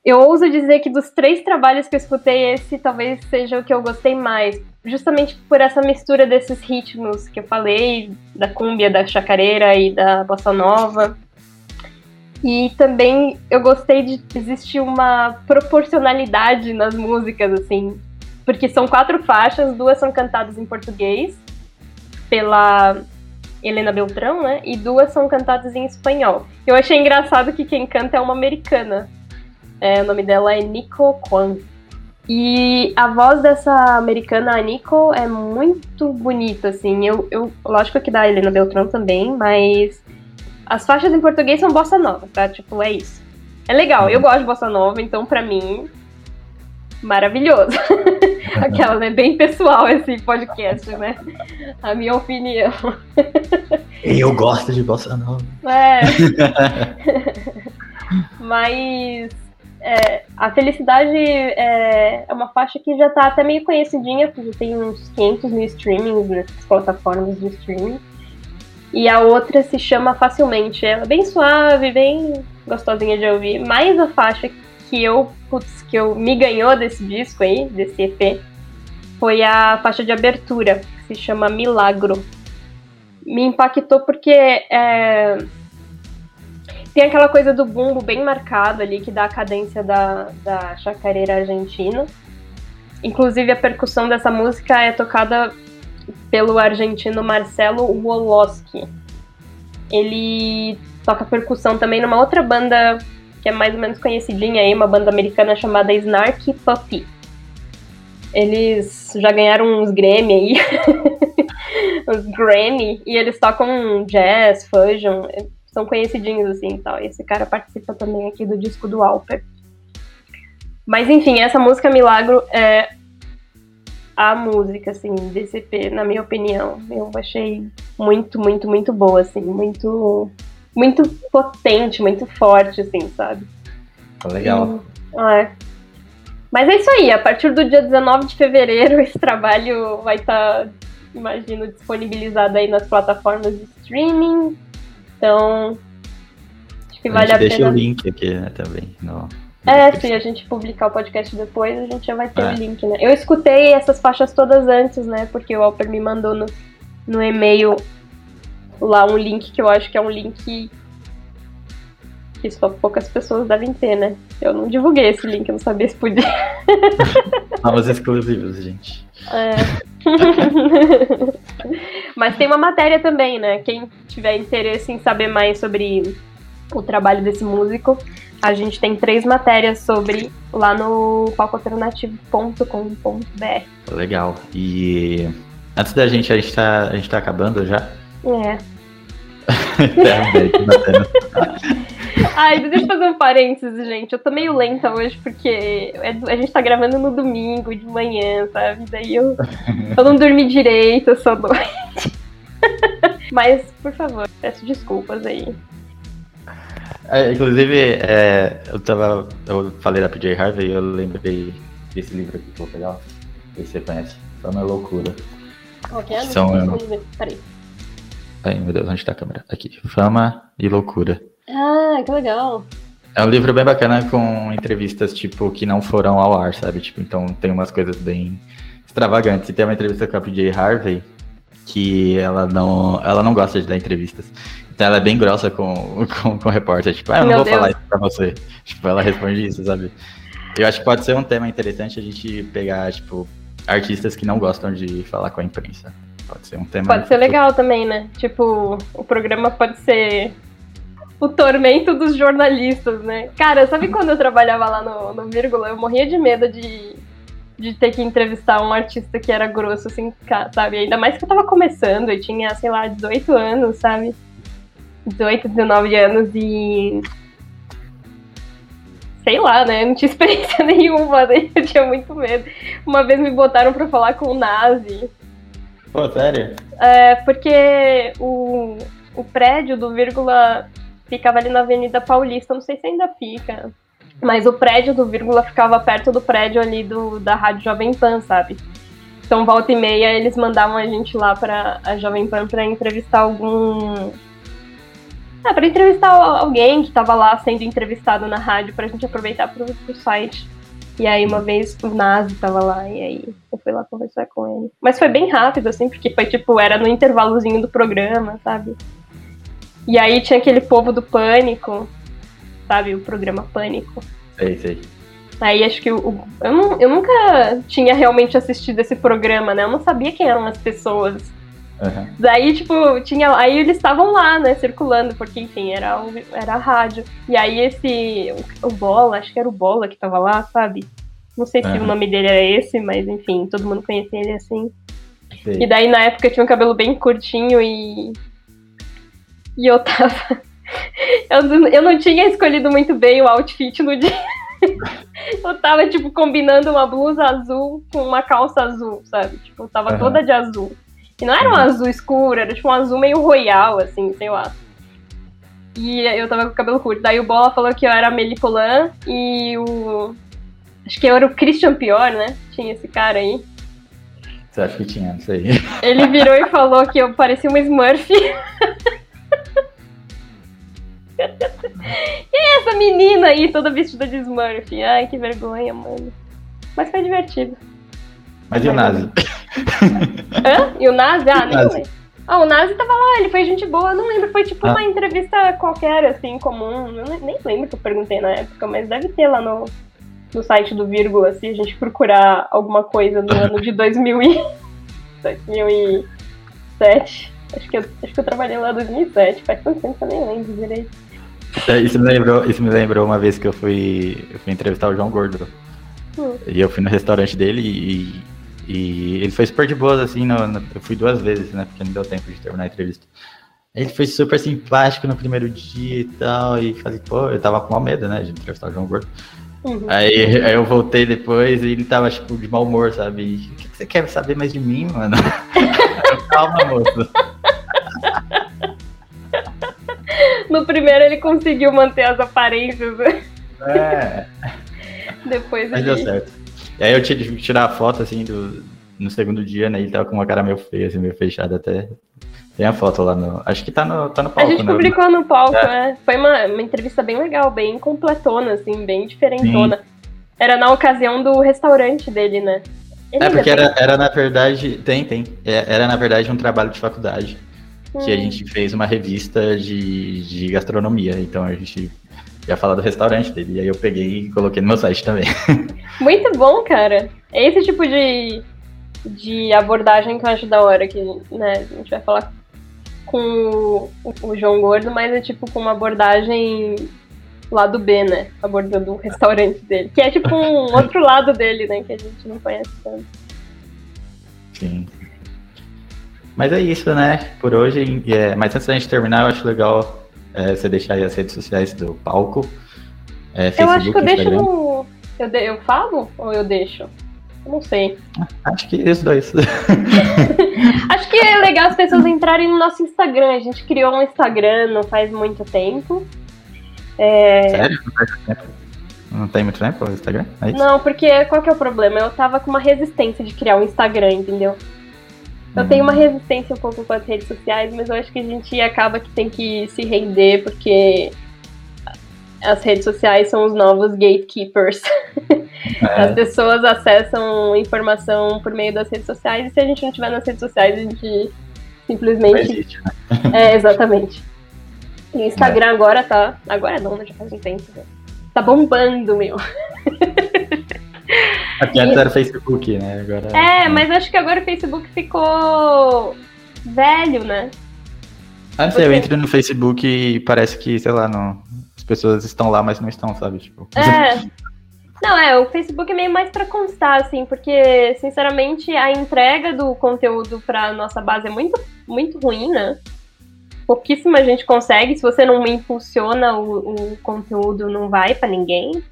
eu ouso dizer que dos três trabalhos que eu escutei, esse talvez seja o que eu gostei mais. Justamente por essa mistura desses ritmos que eu falei, da cúmbia, da chacareira e da bossa nova. E também eu gostei de existir uma proporcionalidade nas músicas, assim. Porque são quatro faixas, duas são cantadas em português, pela Helena Beltrão, né? E duas são cantadas em espanhol. Eu achei engraçado que quem canta é uma americana. É, o nome dela é Nico Kwan. E a voz dessa americana, a Nico, é muito bonita, assim. Eu, eu, lógico que da Helena Beltrão também, mas as faixas em português são bossa nova, tá? Tipo, é isso. É legal, eu gosto de bossa nova, então pra mim, maravilhoso. Aquela, né? Bem pessoal esse podcast, né? A minha opinião. Eu gosto de bossa nova. É. mas é, a Felicidade é, é, uma faixa que já tá até meio conhecidinha, porque já tem uns 500 mil streamings nessas plataformas de streaming. E a outra se chama Facilmente. Ela é bem suave, bem gostosinha de ouvir. Mas a faixa que eu, putz, que eu me ganhou desse disco aí, desse EP, foi a faixa de abertura, que se chama Milagro. Me impactou porque é, tem aquela coisa do bumbo bem marcado ali, que dá a cadência da, da chacareira argentina. Inclusive, a percussão dessa música é tocada pelo argentino Marcelo Woloski. Ele toca percussão também numa outra banda que é mais ou menos conhecidinha aí, uma banda americana chamada Snarky Puppy. Eles já ganharam uns Grammy aí, uns Grammy, e eles tocam jazz, fusion, são conhecidinhos assim e tal. Esse cara participa também aqui do disco do Alper. Mas enfim, essa música Milagro é a música, assim, desse na minha opinião. Eu achei muito, muito, muito boa, assim, muito muito potente, muito forte, assim, sabe? Tá legal. E, é. Mas é isso aí, a partir do dia 19 de fevereiro esse trabalho vai estar, tá, imagino, disponibilizado aí nas plataformas de streaming. Então, acho que vale a, a pena. deixa o link aqui né, também. No, é, se a gente publicar o podcast depois, a gente já vai ter é. o link, né? Eu escutei essas faixas todas antes, né? Porque o Alper me mandou no, no e-mail lá um link que eu acho que é um link que só poucas pessoas devem ter, né? Eu não divulguei esse link, eu não sabia se podia. Novos exclusivos, gente. É. Mas tem uma matéria também, né? Quem tiver interesse em saber mais sobre o trabalho desse músico, a gente tem três matérias sobre lá no palcoalternativo.com.br. Legal. E antes da gente, a gente tá, a gente tá acabando já. É. Ai, deixa eu fazer um parênteses, gente. Eu tô meio lenta hoje porque é a gente tá gravando no domingo de manhã, sabe? Daí eu, eu não dormi direito essa noite. Mas, por favor, peço desculpas aí. É, inclusive, é, eu tava. Eu falei da PJ Harvey e eu lembrei desse livro aqui que eu vou pegar. Se você conhece. Fama é loucura. Qual que é? São, eu... Peraí. Ai, meu Deus, onde está a câmera? Aqui. Fama e Loucura. Ah, que legal. É um livro bem bacana com entrevistas, tipo, que não foram ao ar, sabe? Tipo, então tem umas coisas bem extravagantes. E tem uma entrevista com a PJ Harvey, que ela não, ela não gosta de dar entrevistas. Então ela é bem grossa com, com, com o repórter. Tipo, ah, eu não Meu vou Deus. falar isso pra você. Tipo, ela responde isso, sabe? Eu acho que pode ser um tema interessante a gente pegar, tipo, artistas que não gostam de falar com a imprensa. Pode ser um tema. Pode ser legal também, né? Tipo, o programa pode ser o tormento dos jornalistas, né? Cara, sabe quando eu trabalhava lá no, no Vírgula? Eu morria de medo de, de ter que entrevistar um artista que era grosso, assim, sabe? Ainda mais que eu tava começando e tinha, sei lá, 18 anos, sabe? 18, 19 anos e. Sei lá, né? Eu não tinha experiência nenhuma, daí eu tinha muito medo. Uma vez me botaram pra falar com o Nazi. Pô, sério? É, porque o, o prédio do Vírgula ficava ali na Avenida Paulista, não sei se ainda fica. Mas o prédio do Vírgula ficava perto do prédio ali do, da Rádio Jovem Pan, sabe? Então, volta e meia, eles mandavam a gente lá pra a Jovem Pan pra entrevistar algum. É, pra entrevistar alguém que tava lá sendo entrevistado na rádio, pra gente aproveitar pro, pro site. E aí uma vez o Nazi tava lá, e aí eu fui lá conversar com ele. Mas foi bem rápido, assim, porque foi tipo, era no intervalozinho do programa, sabe? E aí tinha aquele povo do Pânico, sabe? O programa Pânico. Sei, sei. Aí acho que o, o, eu, não, eu nunca tinha realmente assistido esse programa, né? Eu não sabia quem eram as pessoas. Uhum. Daí, tipo, tinha. Aí eles estavam lá, né, circulando, porque, enfim, era, o, era a rádio. E aí esse. O, Bola, acho que era o Bola que tava lá, sabe? Não sei se uhum. o nome dele era esse, mas enfim, todo mundo conhecia ele assim. Sim. E daí na época eu tinha um cabelo bem curtinho e. E eu tava. eu, eu não tinha escolhido muito bem o outfit no dia. eu tava, tipo, combinando uma blusa azul com uma calça azul, sabe? Tipo, eu tava uhum. toda de azul. E não era um azul escuro, era tipo um azul meio royal, assim, sei lá. E eu tava com o cabelo curto. Daí o Bola falou que eu era Melipolan e o. Acho que eu era o Christian Pior, né? Tinha esse cara aí. Você acha que tinha, não sei. Ele virou e falou que eu parecia uma Smurf. E essa menina aí, toda vestida de Smurf? Ai, que vergonha, mano. Mas foi divertido. Mas e o Nazi? Hã? E o Nazi? Ah, nem lembro. Ah, o Nazi tava lá, ele foi gente boa, não lembro, foi tipo Ah. uma entrevista qualquer, assim, comum. Eu nem- nem lembro que eu perguntei na época, mas deve ter lá no, no site do Vírgula, se a gente procurar alguma coisa do ano de 2000 e... 2007. Acho que, eu, acho que eu trabalhei lá em 2007, faz tanto tempo que eu nem lembro direito. É, Isso me lembrou, isso me lembrou uma vez que eu fui, eu fui entrevistar o João Gordo. Hum. E eu fui no restaurante dele e, e ele foi super de boas, assim, no- no- eu fui duas vezes, né? Porque não deu tempo de terminar a entrevista. Ele foi super simpático no primeiro dia e tal, e falei, pô, eu tava com mal medo, né, de entrevistar o João Gordo. Uhum. Aí, aí eu voltei depois e ele tava, tipo, de mau humor, sabe? E, o que que você quer saber mais de mim, mano? Calma, moço. No primeiro ele conseguiu manter as aparências? É, depois mas deu certo. E aí eu tive que tirar a foto, assim, do, no segundo dia, né? Ele tava com uma cara meio feia, assim, meio fechada até. Tem a foto lá no. Acho que tá no, tá no A palco, gente né? publicou no palco, né? Foi uma, uma entrevista bem legal, bem completona, assim, bem diferentona. Era na ocasião do restaurante dele, né? Ele É, porque tem? era, era na verdade. Tem, tem. É, Era na verdade um trabalho de faculdade. Que a Hum. gente fez uma revista de, de gastronomia. Então a gente ia falar do restaurante dele. E aí eu peguei e coloquei no meu site também. Muito bom, cara. É esse tipo de, de abordagem que eu acho da hora, que né, a gente vai falar com o, o João Gordo, mas é tipo com uma abordagem lado B, né? Abordando o restaurante dele. Que é tipo um outro lado dele, né? Que a gente não conhece tanto. Sim. Mas é isso, né? Por hoje. é, mas antes da gente terminar, eu acho legal é, você deixar aí as redes sociais do palco. É, eu acho que eu Facebook, deixo Instagram. no. Eu, de- eu falo ou eu deixo? Eu não sei. Acho que os dois. Acho que é legal as pessoas entrarem no nosso Instagram. A gente criou um Instagram não faz muito tempo. É, Sério? Não faz tempo? Não tem muito tempo o Instagram? É isso? Não, porque qual que é o problema? Eu tava com uma resistência de criar um Instagram, entendeu? Eu Hum. tenho uma resistência um pouco com as redes sociais, mas eu acho que a gente acaba que tem que se render, porque as redes sociais são os novos gatekeepers. As É, pessoas acessam informação por meio das redes sociais, e se a gente não tiver nas redes sociais, a gente simplesmente. existe, né? É, exatamente. E o Instagram agora tá. Agora não, né? Já faz um tempo. né? Tá bombando, meu. Aqui antes era Facebook, né? Agora, É, mas acho que agora o Facebook ficou velho, né? Ah, não sei, eu entro no Facebook e parece que, sei lá, não... as pessoas estão lá, mas não estão, sabe? Tipo, É. Não, é, o Facebook é meio mais pra constar, assim, porque, sinceramente, a entrega do conteúdo pra nossa base é muito, muito ruim, né? Pouquíssima gente consegue. Se você não impulsiona o, o conteúdo, não vai pra ninguém.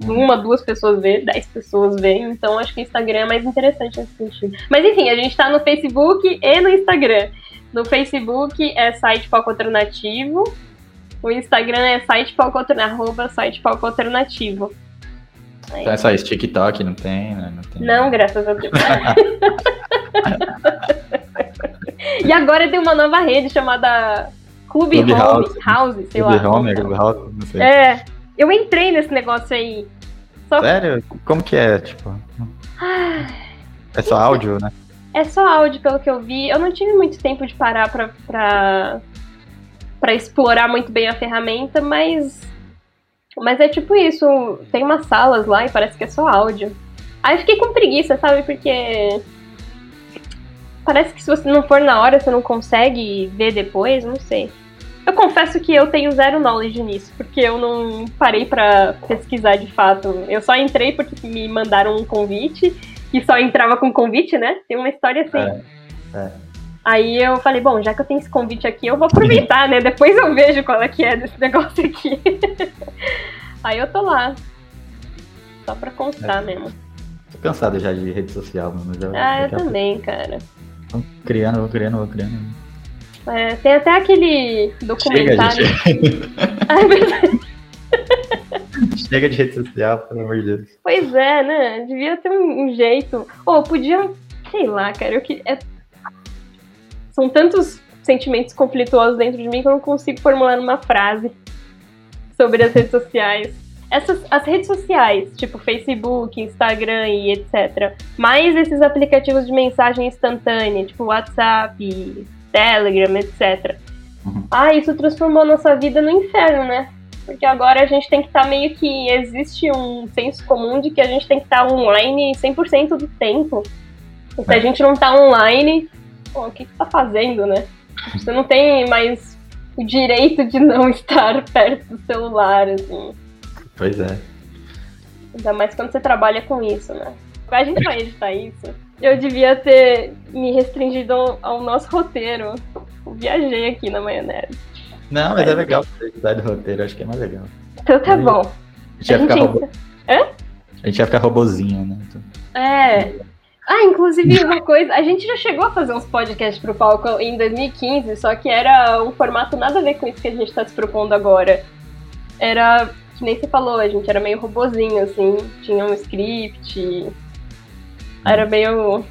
Uma, duas pessoas vê, dez pessoas veem. Então, acho que o Instagram é mais interessante nesse sentido. Mas, enfim, a gente tá no Facebook e no Instagram. No Facebook é site Palco Alternativo. O Instagram é site palco arroba site palco alternativo. Então é só isso, TikTok não tem, né? Não, tem. Não, graças a Deus. e agora tem uma nova rede chamada Clube Home Clubhouse. House, sei Clube lá. Home, Clube House, não sei. É, eu entrei nesse negócio aí. Só Sério? Como que é, tipo? É só áudio, né? é só áudio, pelo que eu vi. Eu não tive muito tempo de parar pra, pra, pra explorar muito bem a ferramenta, mas. Mas é tipo isso. Tem umas salas lá e parece que é só áudio. Aí eu fiquei com preguiça, sabe? Porque. Parece que se você não for na hora, você não consegue ver depois, não sei. Eu confesso que eu tenho zero knowledge nisso, porque eu não parei pra pesquisar de fato. Eu só entrei porque me mandaram um convite e só entrava com convite, né? Tem uma história assim. É, é. Aí eu falei, bom, já que eu tenho esse convite aqui, eu vou aproveitar, né? Depois eu vejo qual é que é desse negócio aqui. Aí eu tô lá. Só pra constar mesmo. Tô cansado já de rede social, mano. Já, Ah, eu também, cara. Vou criando, vou criando, vou criando. É, tem até aquele documentário. Chega de rede social, pelo amor de Deus. Pois é, né? Devia ter um, um jeito. Ou podia, sei lá, cara. Eu que... é- São tantos sentimentos conflituosos dentro de mim que eu não consigo formular numa frase. sobre as redes sociais. Essas, as redes sociais, tipo Facebook, Instagram e etc. Mais esses aplicativos de mensagem instantânea, tipo WhatsApp, Telegram, etc. Uhum. Ah, isso transformou a nossa vida no inferno, né? Porque agora a gente tem que estar meio que. Existe um senso comum de que a gente tem que estar online 100% do tempo. E se a É. gente não tá online, pô, o que que tá fazendo, né? Você não tem mais o direito de não estar perto do celular, assim. Pois é. Ainda mais quando você trabalha com isso, né? A gente vai editar isso. Eu devia ter me restringido ao, ao nosso roteiro. Eu viajei aqui na maionese. Não, mas é legal a do roteiro, acho que é mais legal. Então tá bom. A gente ia ficar, robô... A gente ia ficar robozinho, né? Então- É. Ah, inclusive uma coisa, a gente já chegou a fazer uns podcasts pro palco em 2015, só que era um formato nada a ver com isso que a gente tá se propondo agora. Era, que nem você falou, a gente era meio robozinho, assim, tinha um script. Era meio.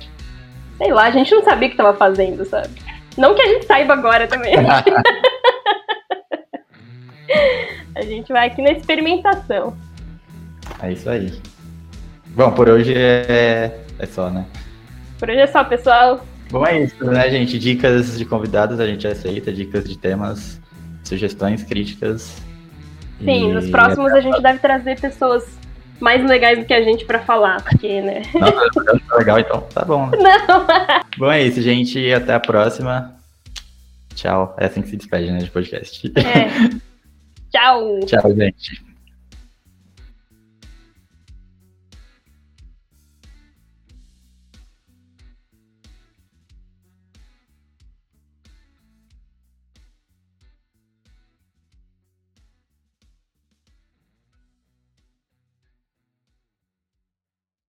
Sei lá, a gente não sabia o que tava fazendo, sabe? Não que a gente saiba agora também. a gente vai aqui na experimentação. É isso aí. Bom, por hoje é, é só, né? Por hoje é só, pessoal. Bom, é isso, né, gente? Dicas de convidados a gente aceita, dicas de temas, sugestões, críticas. Sim, E- nos próximos a gente deve trazer pessoas mais legais do que a gente pra falar, porque, né? Nossa, tá legal, então tá bom. né? Não. Bom, é isso, gente. Até a próxima. Tchau. É assim que se despede, né, de podcast. É. Tchau. Tchau, gente.